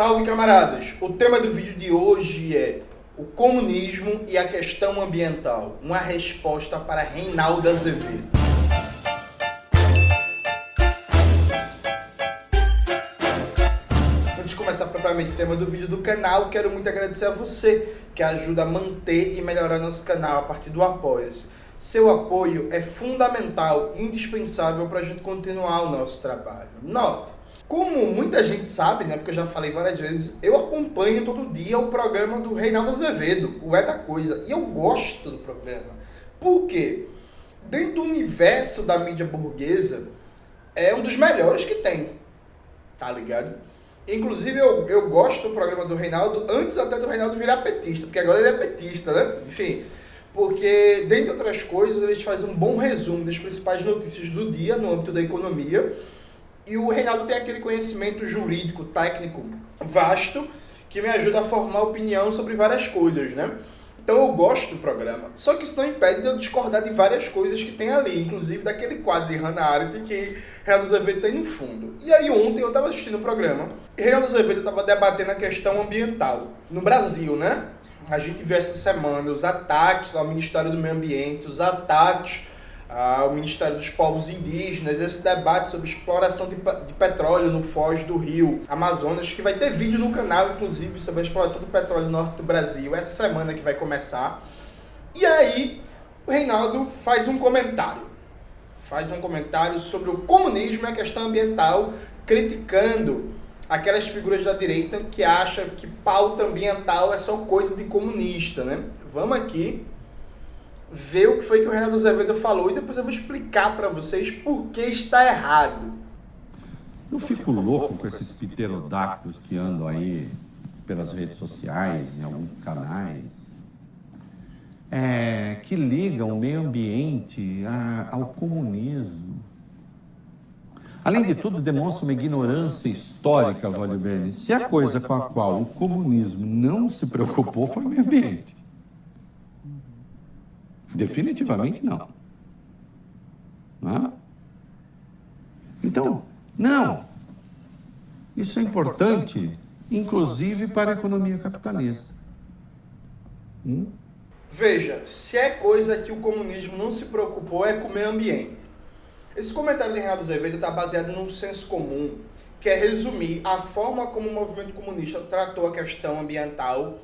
Salve camaradas! O tema do vídeo de hoje é o comunismo e a questão ambiental. Uma resposta para Reinaldo Azevedo. Antes de começar propriamente o tema do vídeo do canal, quero muito agradecer a você que ajuda a manter e melhorar nosso canal a partir do Apoia-se. Seu apoio é fundamental, indispensável para a gente continuar o nosso trabalho. Note, como muita gente sabe, né, porque eu já falei várias vezes, eu acompanho todo dia o programa do Reinaldo Azevedo, o É da Coisa, e eu gosto do programa. Por quê? Dentro do universo da mídia burguesa, é um dos melhores que tem, tá ligado? Inclusive, eu, eu gosto do programa do Reinaldo antes até do Reinaldo virar petista, porque agora ele é petista, né? Enfim, porque, dentre outras coisas, eles fazem um bom resumo das principais notícias do dia no âmbito da economia e o Reinaldo tem aquele conhecimento jurídico, técnico vasto, que me ajuda a formar opinião sobre várias coisas, né? Então eu gosto do programa. Só que isso não impede de eu discordar de várias coisas que tem ali, inclusive daquele quadro de Hannah Arendt que Reinaldo Azevedo tem no fundo. E aí ontem eu estava assistindo o programa e Reinaldo Azevedo estava debatendo a questão ambiental no Brasil, né? A gente viu essa semana os ataques ao Ministério do Meio Ambiente, os ataques ao Ministério dos Povos Indígenas, esse debate sobre exploração de, de, petróleo no Foz do Rio Amazonas, que vai ter vídeo no canal, inclusive, sobre a exploração do petróleo no norte do Brasil, essa semana que vai começar. E aí, o Reinaldo faz um comentário. Faz um comentário sobre o comunismo e a questão ambiental, criticando aquelas figuras da direita que acham que pauta ambiental é só coisa de comunista, né? Vamos aqui ver o que foi que o Renato Azevedo falou e depois eu vou explicar para vocês por que está errado. Eu fico louco com esses pterodáctilos que andam aí pelas redes sociais, em alguns canais, é, que ligam o meio ambiente a, ao comunismo. Além de tudo, demonstra uma ignorância histórica, Vale. Se a coisa com a qual o comunismo não se preocupou foi o meio ambiente. Definitivamente não. não. Então, não. Isso é importante, inclusive para a economia capitalista. Hum? Veja, se é coisa que o comunismo não se preocupou é com o meio ambiente. Esse comentário de Renato Azevedo está baseado num senso comum, que é resumir a forma como o movimento comunista tratou a questão ambiental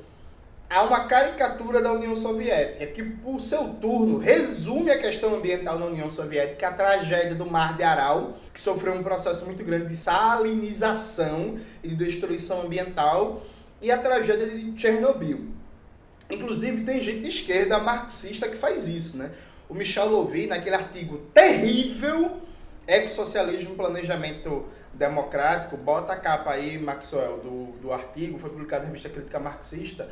há uma caricatura da União Soviética que, por seu turno, resume a questão ambiental na União Soviética, a tragédia do Mar de Aral, que sofreu um processo muito grande de salinização e de destruição ambiental, e a tragédia de Chernobyl. Inclusive, tem gente de esquerda marxista que faz isso, né? O Michel Louvi, naquele artigo terrível, Ecossocialismo e Planejamento Democrático, bota a capa aí, Maxwell, do, do artigo, foi publicado na revista Crítica Marxista,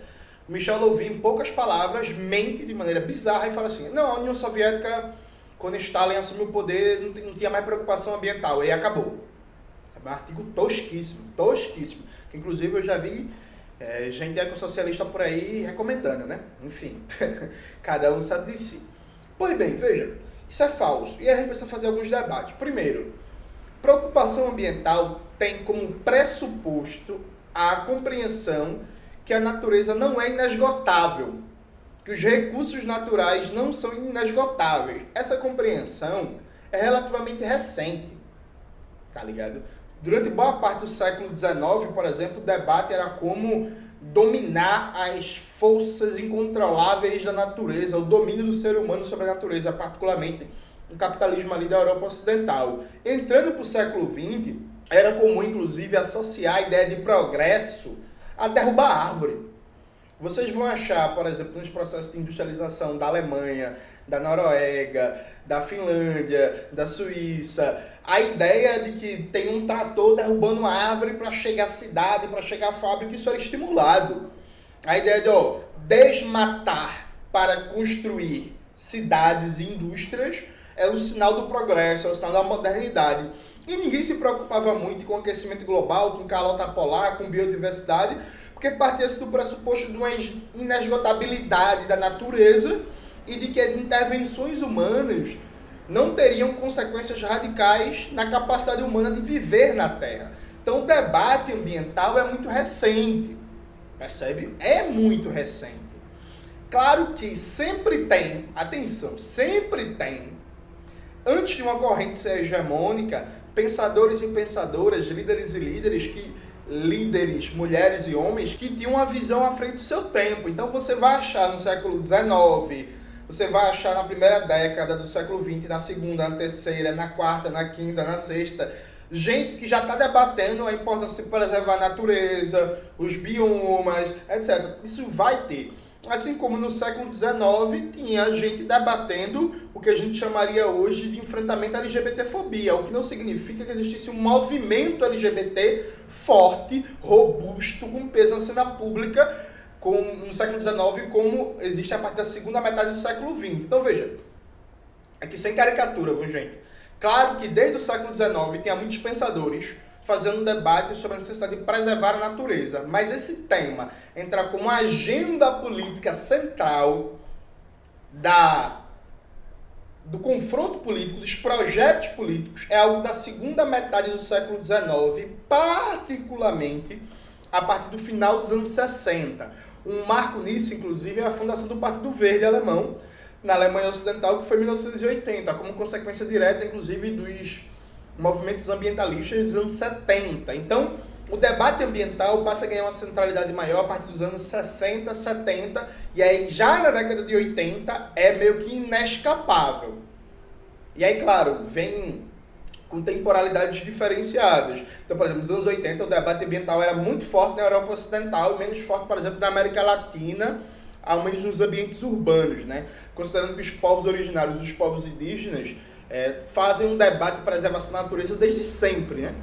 Michel Louvi, em poucas palavras, mente de maneira bizarra e fala assim: não, a União Soviética, quando Stalin assumiu o poder, não, tinha mais preocupação ambiental, e acabou. Sabe? Um artigo tosquíssimo, tosquíssimo. Que, inclusive eu já vi é, gente ecossocialista por aí recomendando, né? Enfim, cada um sabe de si. Pois bem, veja, isso é falso. E a gente precisa fazer alguns debates. Primeiro, preocupação ambiental tem como pressuposto a compreensão que a natureza não é inesgotável, que os recursos naturais não são inesgotáveis. Essa compreensão é relativamente recente, tá ligado? Durante boa parte do século XIX, por exemplo, o debate era como dominar as forças incontroláveis da natureza, o domínio do ser humano sobre a natureza, particularmente no capitalismo ali da Europa Ocidental. Entrando para o século XX, era comum, inclusive, associar a ideia de progresso a derrubar a árvore. Vocês vão achar, por exemplo, nos processos de industrialização da Alemanha, da Noruega, da Finlândia, da Suíça, a ideia de que tem um trator derrubando uma árvore para chegar à cidade, para chegar à fábrica, isso era estimulado. A ideia de ó, desmatar para construir cidades e indústrias é o sinal do progresso, é o sinal da modernidade. E ninguém se preocupava muito com aquecimento global, com calota polar, com biodiversidade, porque partia-se do pressuposto de uma inesgotabilidade da natureza e de que as intervenções humanas não teriam consequências radicais na capacidade humana de viver na Terra. Então o debate ambiental é muito recente, percebe? É muito recente. Claro que sempre tem, atenção, sempre tem, antes de uma corrente ser hegemônica, pensadores e pensadoras, líderes e líderes que líderes, mulheres e homens que tinham uma visão à frente do seu tempo. Então você vai achar no século XIX, você vai achar na primeira década do século XX, na segunda, na terceira, na quarta, na quinta, na sexta, gente que já está debatendo a importância de preservar a natureza, os biomas, etc. Isso vai ter. Assim como no século XIX tinha gente debatendo o que a gente chamaria hoje de enfrentamento à LGBTfobia, o que não significa que existisse um movimento LGBT forte, robusto, com peso na cena pública com, no século XIX como existe a partir da segunda metade do século XX. Então veja, aqui sem caricatura, viu gente? Claro que desde o século XIX tinha muitos pensadores fazendo um debate sobre a necessidade de preservar a natureza. Mas esse tema entrar como agenda política central da do confronto político, dos projetos políticos, é algo da segunda metade do século XIX, particularmente a partir do final dos anos 60. Um marco nisso, inclusive, é a fundação do Partido Verde Alemão, na Alemanha Ocidental, que foi em 1980, como consequência direta, inclusive, dos movimentos ambientalistas dos anos 70. Então, o debate ambiental passa a ganhar uma centralidade maior a partir dos anos 60, 70, e aí já na década de 80 é meio que inescapável. E aí, claro, vem com temporalidades diferenciadas. Então, por exemplo, nos anos 80 o debate ambiental era muito forte na Europa Ocidental menos forte, por exemplo, na América Latina, ao menos nos ambientes urbanos, né? Considerando que os povos originários, os povos indígenas, é, fazem um debate de preservação da natureza desde sempre, né?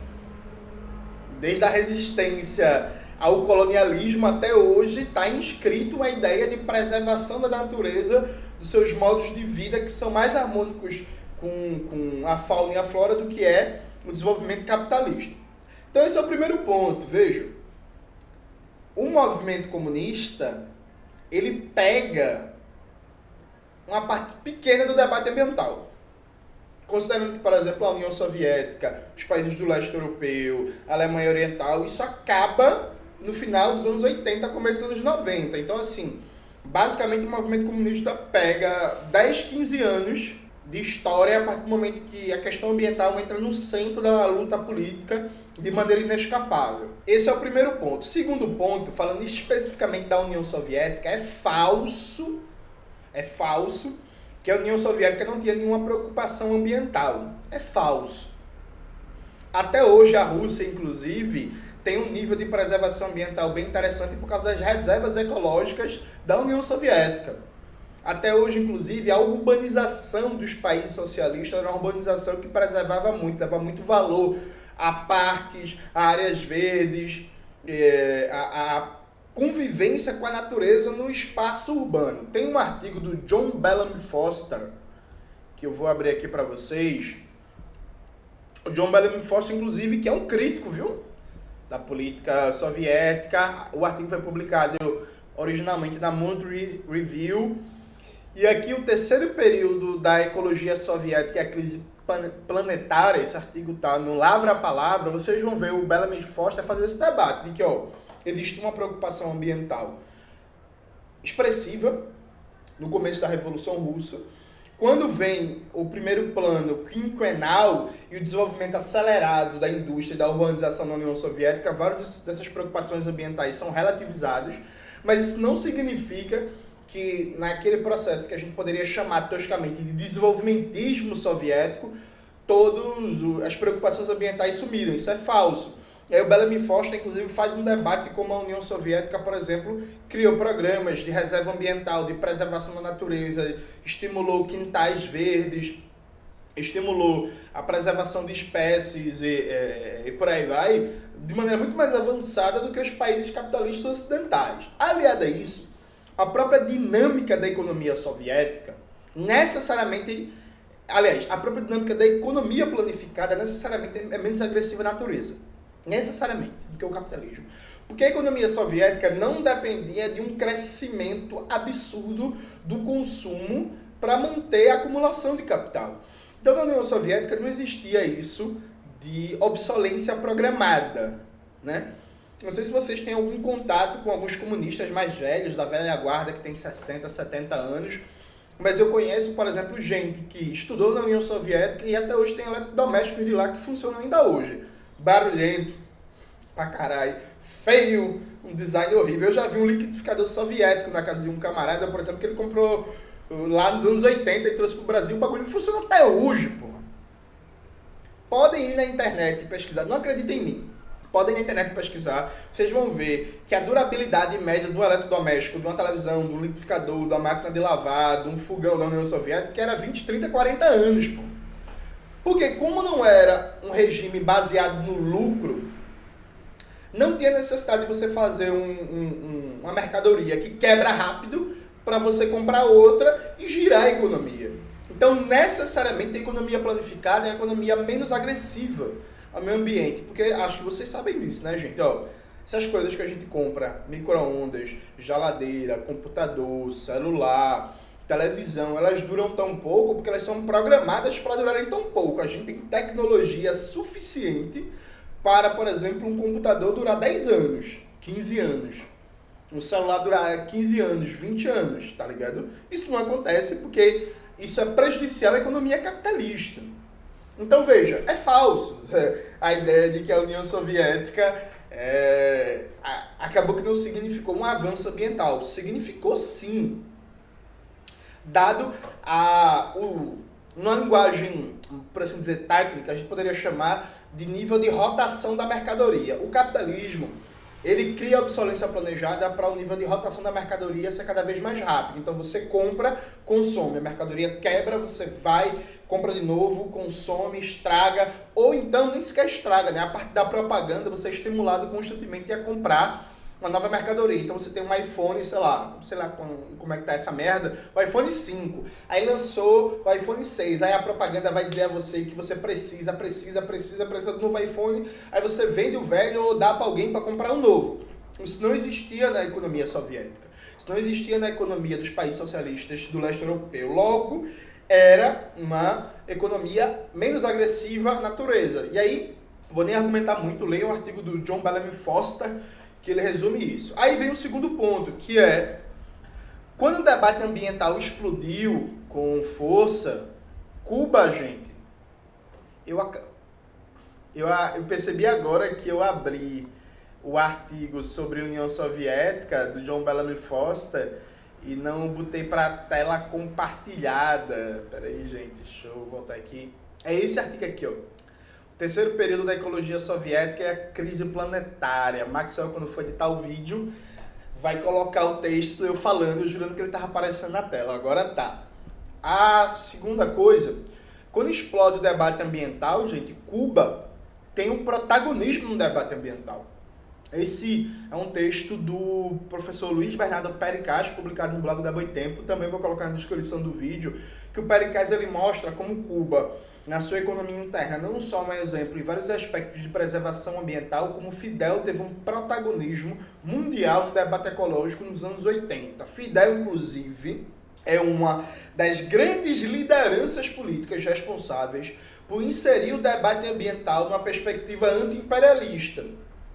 Desde a resistência ao colonialismo até hoje está inscrito uma ideia de preservação da natureza, dos seus modos de vida que são mais harmônicos com, com a fauna e a flora do que é o desenvolvimento capitalista. Então esse é o primeiro ponto, veja. O movimento comunista, ele pega uma parte pequena do debate ambiental. Considerando que, por exemplo, a União Soviética, os países do leste europeu, a Alemanha Oriental, isso acaba no final dos anos 80, começo dos anos 90. Então, assim, basicamente o movimento comunista pega 10, 15 anos de história a partir do momento que a questão ambiental entra no centro da luta política de maneira inescapável. Esse é o primeiro ponto. Segundo ponto, falando especificamente da União Soviética, é falso, é falso que a União Soviética não tinha nenhuma preocupação ambiental. É falso. Até hoje a Rússia, inclusive, tem um nível de preservação ambiental bem interessante por causa das reservas ecológicas da União Soviética. Até hoje, inclusive, a urbanização dos países socialistas era uma urbanização que preservava muito, dava muito valor a parques, a áreas verdes, é, a, a convivência com a natureza no espaço urbano. Tem um artigo do John Bellamy Foster, que eu vou abrir aqui para vocês. O John Bellamy Foster, inclusive, que é um crítico, viu? Da política soviética. O artigo foi publicado originalmente na Mood Review. E aqui o terceiro período da ecologia soviética é a crise planetária, esse artigo tá no Lavra a Palavra, vocês vão ver o Bellamy Foster fazer esse debate de que, ó, existe uma preocupação ambiental expressiva no começo da Revolução Russa. Quando vem o primeiro plano quinquenal e o desenvolvimento acelerado da indústria e da urbanização na União Soviética, várias dessas preocupações ambientais são relativizadas, mas isso não significa que naquele processo que a gente poderia chamar toscamente de desenvolvimentismo soviético, todas as preocupações ambientais sumiram. Isso é falso. E aí o Bellamy Foster, inclusive, faz um debate de como a União Soviética, por exemplo, criou programas de reserva ambiental, de preservação da natureza, estimulou quintais verdes, estimulou a preservação de espécies e, e, é, e por aí vai, de maneira muito mais avançada do que os países capitalistas ocidentais. Aliado a isso, a própria dinâmica da economia soviética necessariamente aliás, a própria dinâmica da economia planificada necessariamente é menos agressiva à natureza necessariamente, do que o capitalismo. Porque a economia soviética não dependia de um crescimento absurdo do consumo para manter a acumulação de capital. Então, na União Soviética não existia isso de obsolência programada, né? Não sei se vocês têm algum contato com alguns comunistas mais velhos, da velha guarda, que tem 60, 70 anos, mas eu conheço, por exemplo, gente que estudou na União Soviética e até hoje tem eletrodomésticos de lá que funcionam ainda hoje. Barulhento, pra caralho, feio, um design horrível. Eu já vi um liquidificador soviético na casa de um camarada, por exemplo, que ele comprou uh, lá nos anos 80 e trouxe pro Brasil. O bagulho funciona até hoje, porra. Podem ir na internet e pesquisar. Não acreditem em mim podem na internet pesquisar, vocês vão ver que a durabilidade média um eletrodoméstico, de uma televisão, um liquidificador, uma máquina de lavar, de um fogão da União Soviética era 20, 30, 40 anos, pô. Porque como não era um regime baseado no lucro, não tinha necessidade de você fazer um, um, uma mercadoria que quebra rápido para você comprar outra e girar a economia. Então, necessariamente, a economia planificada é a economia menos agressiva ao meio ambiente. Porque acho que vocês sabem disso, né, gente? Ó, essas coisas que a gente compra, micro-ondas, geladeira, computador, celular, televisão, elas duram tão pouco porque elas são programadas para durarem tão pouco. A gente tem tecnologia suficiente para, por exemplo, um computador durar 10 anos, 15 anos. Um celular durar 15 anos, 20 anos, tá ligado? Isso não acontece porque isso é prejudicial à economia capitalista. Então veja, é falso a ideia de que a União Soviética é, acabou que não significou um avanço ambiental. Significou sim. Dado a, o, uma linguagem, por assim dizer, técnica, a gente poderia chamar de nível de rotação da mercadoria. O capitalismo ele cria obsolência planejada para o nível de rotação da mercadoria ser cada vez mais rápido. Então você compra, consome, a mercadoria quebra, você vai, compra de novo, consome, estraga, ou então nem sequer estraga, né? A parte da propaganda você é estimulado constantemente a comprar uma nova mercadoria. Então você tem um iPhone, sei lá, sei lá como, como é que tá essa merda, o iPhone 5. Aí lançou o iPhone 6. Aí a propaganda vai dizer a você que você precisa, precisa, precisa, precisa do novo iPhone. Aí você vende o velho ou dá para alguém para comprar um novo. Isso não existia na economia soviética. Isso não existia na economia dos países socialistas do leste europeu. Logo, era uma economia menos agressiva à natureza. E aí, vou nem argumentar muito, leia um artigo do John Bellamy Foster, que ele resume isso. Aí vem o segundo ponto, que é quando o debate ambiental explodiu com força, Cuba, gente, eu, eu, eu percebi agora que eu abri o artigo sobre a União Soviética do John Bellamy Foster e não botei para tela compartilhada. Peraí, gente, deixa eu voltar aqui. É esse artigo aqui, ó. Terceiro período da ecologia soviética é a crise planetária. Maxwell, quando for editar o vídeo, vai colocar o texto eu falando, jurando que ele estava aparecendo na tela. Agora tá. A segunda coisa, quando explode o debate ambiental, gente, Cuba tem um protagonismo no debate ambiental. Esse é um texto do professor Luiz Bernardo Pericaz, publicado no blog da Boitempo. Também vou colocar na descrição do vídeo, que o Pericaz ele mostra como Cuba na sua economia interna, não só um exemplo em vários aspectos de preservação ambiental, como Fidel teve um protagonismo mundial no debate ecológico nos anos 80. Fidel, inclusive, é uma das grandes lideranças políticas responsáveis por inserir o debate ambiental numa perspectiva anti-imperialista.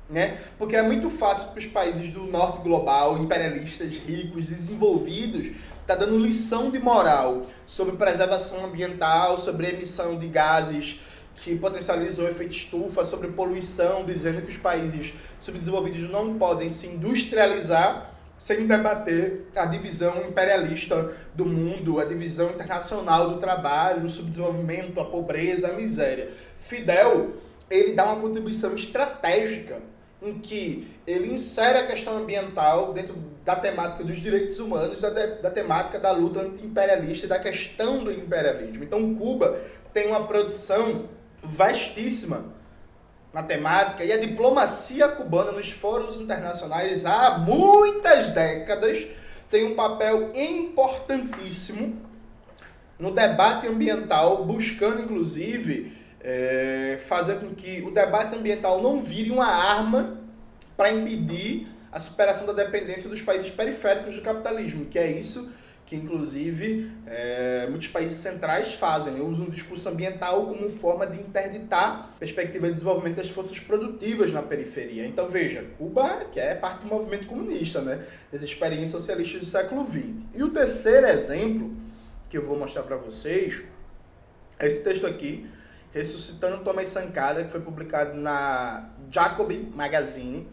Né? Porque é muito fácil para os países do norte global, imperialistas, ricos, desenvolvidos, está dando lição de moral sobre preservação ambiental, sobre emissão de gases que potencializam o efeito estufa, sobre poluição, dizendo que os países subdesenvolvidos não podem se industrializar sem debater a divisão imperialista do mundo, a divisão internacional do trabalho, o subdesenvolvimento, a pobreza, a miséria. Fidel, ele dá uma contribuição estratégica em que ele insere a questão ambiental dentro da temática dos direitos humanos, da, da temática da luta anti-imperialista, da questão do imperialismo. Então, Cuba tem uma produção vastíssima na temática e a diplomacia cubana nos fóruns internacionais há muitas décadas tem um papel importantíssimo no debate ambiental, buscando inclusive é, fazer com que o debate ambiental não vire uma arma para impedir a superação da dependência dos países periféricos do capitalismo, que é isso que inclusive é, muitos países centrais fazem, né? usam o discurso ambiental como forma de interditar a perspectiva de desenvolvimento das forças produtivas na periferia. Então veja, Cuba que é parte do movimento comunista, né? das experiências socialistas do século XX. E o terceiro exemplo que eu vou mostrar para vocês é esse texto aqui, Ressuscitando Thomas Sankara, que foi publicado na Jacob Magazine.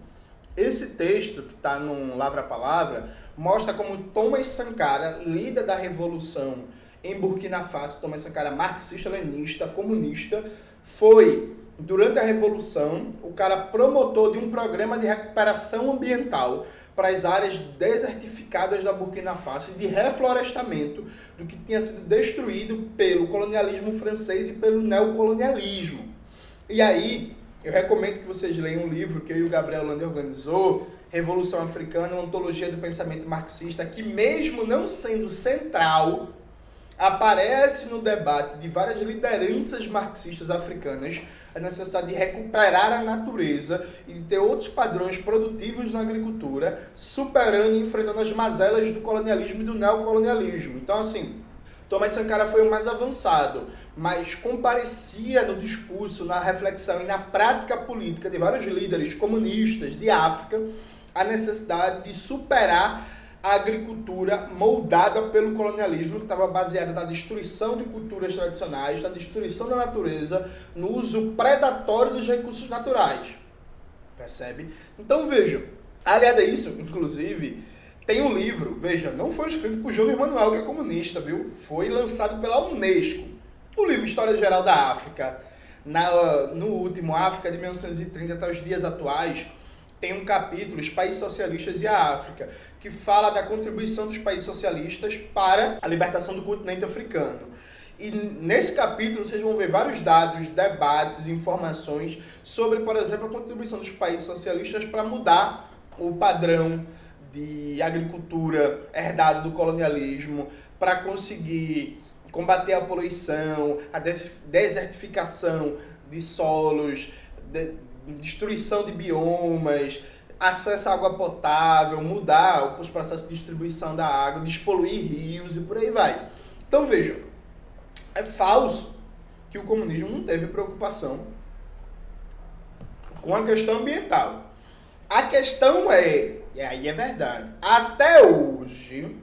Esse texto, que está no Lavra Palavra, mostra como Thomas Sankara, líder da revolução em Burkina Faso, Thomas Sankara, marxista-leninista, comunista, foi, durante a revolução, o cara promotor de um programa de recuperação ambiental para as áreas desertificadas da Burkina Faso de reflorestamento do que tinha sido destruído pelo colonialismo francês e pelo neocolonialismo. E aí, eu recomendo que vocês leiam um livro que eu e o Gabriel Lander organizou, Revolução Africana, uma ontologia do pensamento marxista, que mesmo não sendo central, aparece no debate de várias lideranças marxistas africanas a necessidade de recuperar a natureza e de ter outros padrões produtivos na agricultura, superando e enfrentando as mazelas do colonialismo e do neocolonialismo. Então, assim, Thomas Sankara foi o mais avançado, mas comparecia no discurso, na reflexão e na prática política de vários líderes comunistas de África a necessidade de superar a agricultura moldada pelo colonialismo, que estava baseada na destruição de culturas tradicionais, na destruição da natureza, no uso predatório dos recursos naturais. Percebe? Então vejam, aliado a isso, inclusive, tem um livro, veja, não foi escrito por João Emanuel, que é comunista, viu? Foi lançado pela Unesco. O livro História Geral da África, na, no último África de 1930 até os dias atuais, tem um capítulo, Os Países Socialistas e a África, que fala da contribuição dos países socialistas para a libertação do continente africano. E nesse capítulo vocês vão ver vários dados, debates, informações sobre, por exemplo, a contribuição dos países socialistas para mudar o padrão de agricultura herdado do colonialismo, para conseguir combater a poluição, a desertificação de solos, de, destruição de biomas, acesso à água potável, mudar os processos de distribuição da água, despoluir rios e por aí vai. Então vejam, é falso que o comunismo não teve preocupação com a questão ambiental. A questão é, e aí é verdade, até hoje,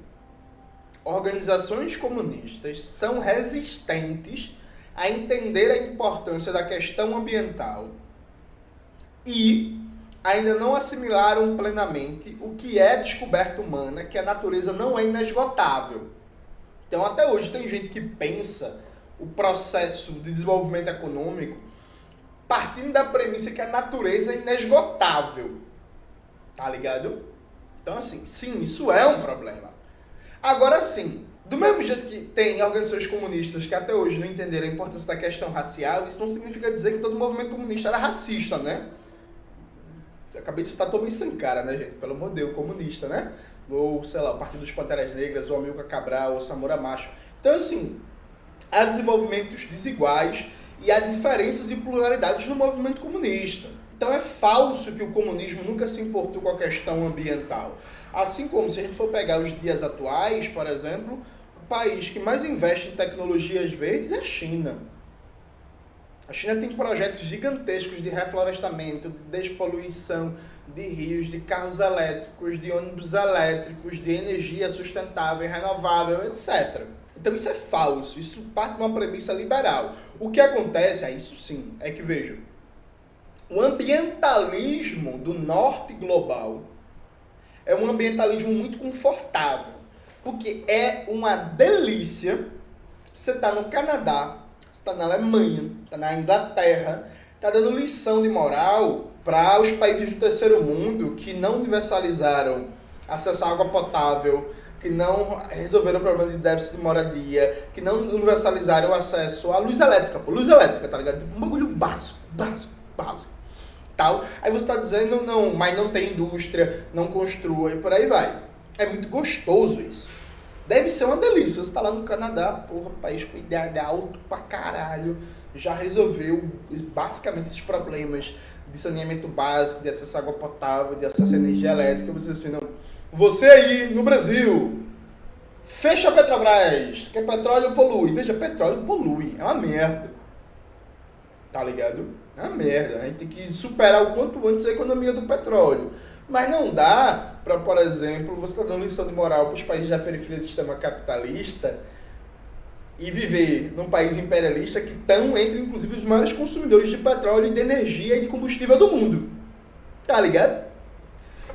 organizações comunistas são resistentes a entender a importância da questão ambiental e ainda não assimilaram plenamente o que é descoberta humana, que a natureza não é inesgotável. Então, até hoje, tem gente que pensa o processo de desenvolvimento econômico partindo da premissa que a natureza é inesgotável. Tá ligado? Então, assim, sim, isso é um problema. Agora, sim, do mesmo jeito que tem organizações comunistas que até hoje não entenderam a importância da questão racial, isso não significa dizer que todo movimento comunista era racista, né? Acabei de citar Tommy Sankara, né, gente? Pelo modelo comunista, né? Ou, sei lá, o Partido dos Panteras Negras, ou Amilcar Cabral, ou Samora Macho. Então, assim, há desenvolvimentos desiguais e há diferenças e pluralidades no movimento comunista. Então é falso que o comunismo nunca se importou com a questão ambiental. Assim como se a gente for pegar os dias atuais, por exemplo, o país que mais investe em tecnologias verdes é a China. A China tem projetos gigantescos de reflorestamento, de despoluição de rios, de carros elétricos, de ônibus elétricos, de energia sustentável, renovável, etc. Então isso é falso, isso parte de uma premissa liberal. O que acontece, é isso sim, é que veja, o ambientalismo do norte global é um ambientalismo muito confortável, porque é uma delícia você estar tá no Canadá está na Alemanha, está na Inglaterra, está dando lição de moral para os países do terceiro mundo que não universalizaram acesso à água potável, que não resolveram o problema de déficit de moradia, que não universalizaram o acesso à luz elétrica, pô, luz elétrica, tá ligado? Tipo, um bagulho básico, básico, básico. Tal. Aí você está dizendo, não, mas não tem indústria, não construa e por aí vai. É muito gostoso isso. Deve ser uma delícia. Você está lá no Canadá, porra, país com IDH alto pra caralho, já resolveu basicamente esses problemas de saneamento básico, de acesso à água potável, de acesso à energia elétrica. Você assim, não. Você aí no Brasil, Fecha a Petrobras, que petróleo polui. Veja, petróleo polui, é uma merda. Tá ligado? É uma merda. A gente tem que superar o quanto antes a economia do petróleo. Mas não dá para, por exemplo, você está dando lição de moral para os países da periferia do sistema capitalista e viver num país imperialista que estão entre, inclusive, os maiores consumidores de petróleo, de energia e de combustível do mundo. Tá ligado?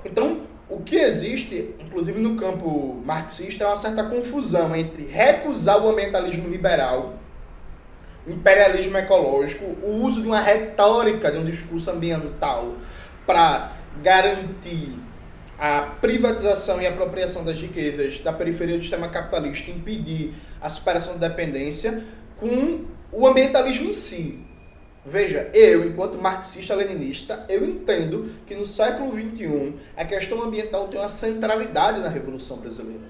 Então, o que existe, inclusive no campo marxista, é uma certa confusão entre recusar o ambientalismo liberal, imperialismo ecológico, o uso de uma retórica de um discurso ambiental para garantir a privatização e apropriação das riquezas da periferia do sistema capitalista, impedir a superação da dependência, com o ambientalismo em si. Veja, eu, enquanto marxista-leninista, eu entendo que no século XXI a questão ambiental tem uma centralidade na Revolução Brasileira.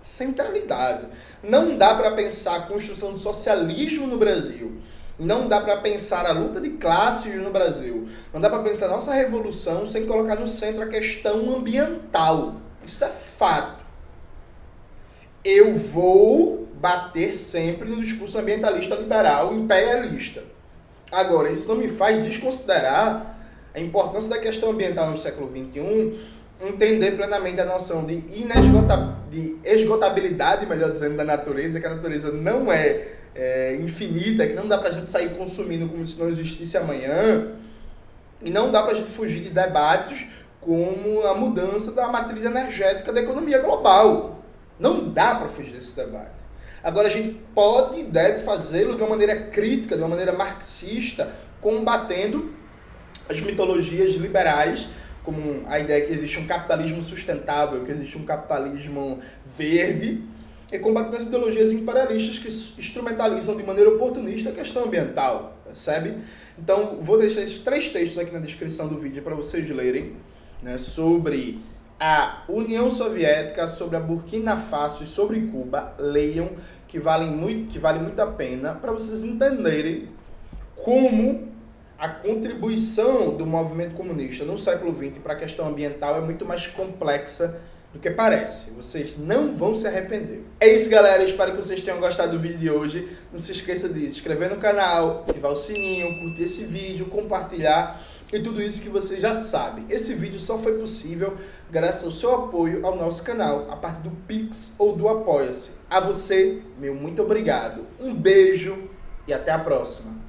Centralidade. Não dá para pensar a construção do socialismo no Brasil. Não dá para pensar a luta de classes no Brasil. Não dá para pensar a nossa revolução sem colocar no centro a questão ambiental. Isso é fato. Eu vou bater sempre no discurso ambientalista liberal imperialista Agora, isso não me faz desconsiderar a importância da questão ambiental no século XXI, entender plenamente a noção de, inesgota, de esgotabilidade, melhor dizendo, da natureza, que a natureza não é, é infinita, que não dá para a gente sair consumindo como se não existisse amanhã, e não dá para a gente fugir de debates como a mudança da matriz energética da economia global. Não dá para fugir desse debate. Agora, a gente pode e deve fazê-lo de uma maneira crítica, de uma maneira marxista, combatendo as mitologias liberais, como a ideia que existe um capitalismo sustentável, que existe um capitalismo verde, e combatendo as ideologias imperialistas que instrumentalizam de maneira oportunista a questão ambiental, percebe? Então, vou deixar esses três textos aqui na descrição do vídeo para vocês lerem, né, sobre a União Soviética, sobre a Burkina Faso e sobre Cuba, leiam que valem muito, que vale muito a pena para vocês entenderem como a contribuição do movimento comunista no século XX para a questão ambiental é muito mais complexa do que parece. Vocês não vão se arrepender. É isso, galera. Espero que vocês tenham gostado do vídeo de hoje. Não se esqueça de se inscrever no canal, ativar o sininho, curtir esse vídeo, compartilhar e tudo isso que você já sabe. Esse vídeo só foi possível graças ao seu apoio ao nosso canal, a partir do Pix ou do Apoia-se. A você, meu muito obrigado. Um beijo e até a próxima.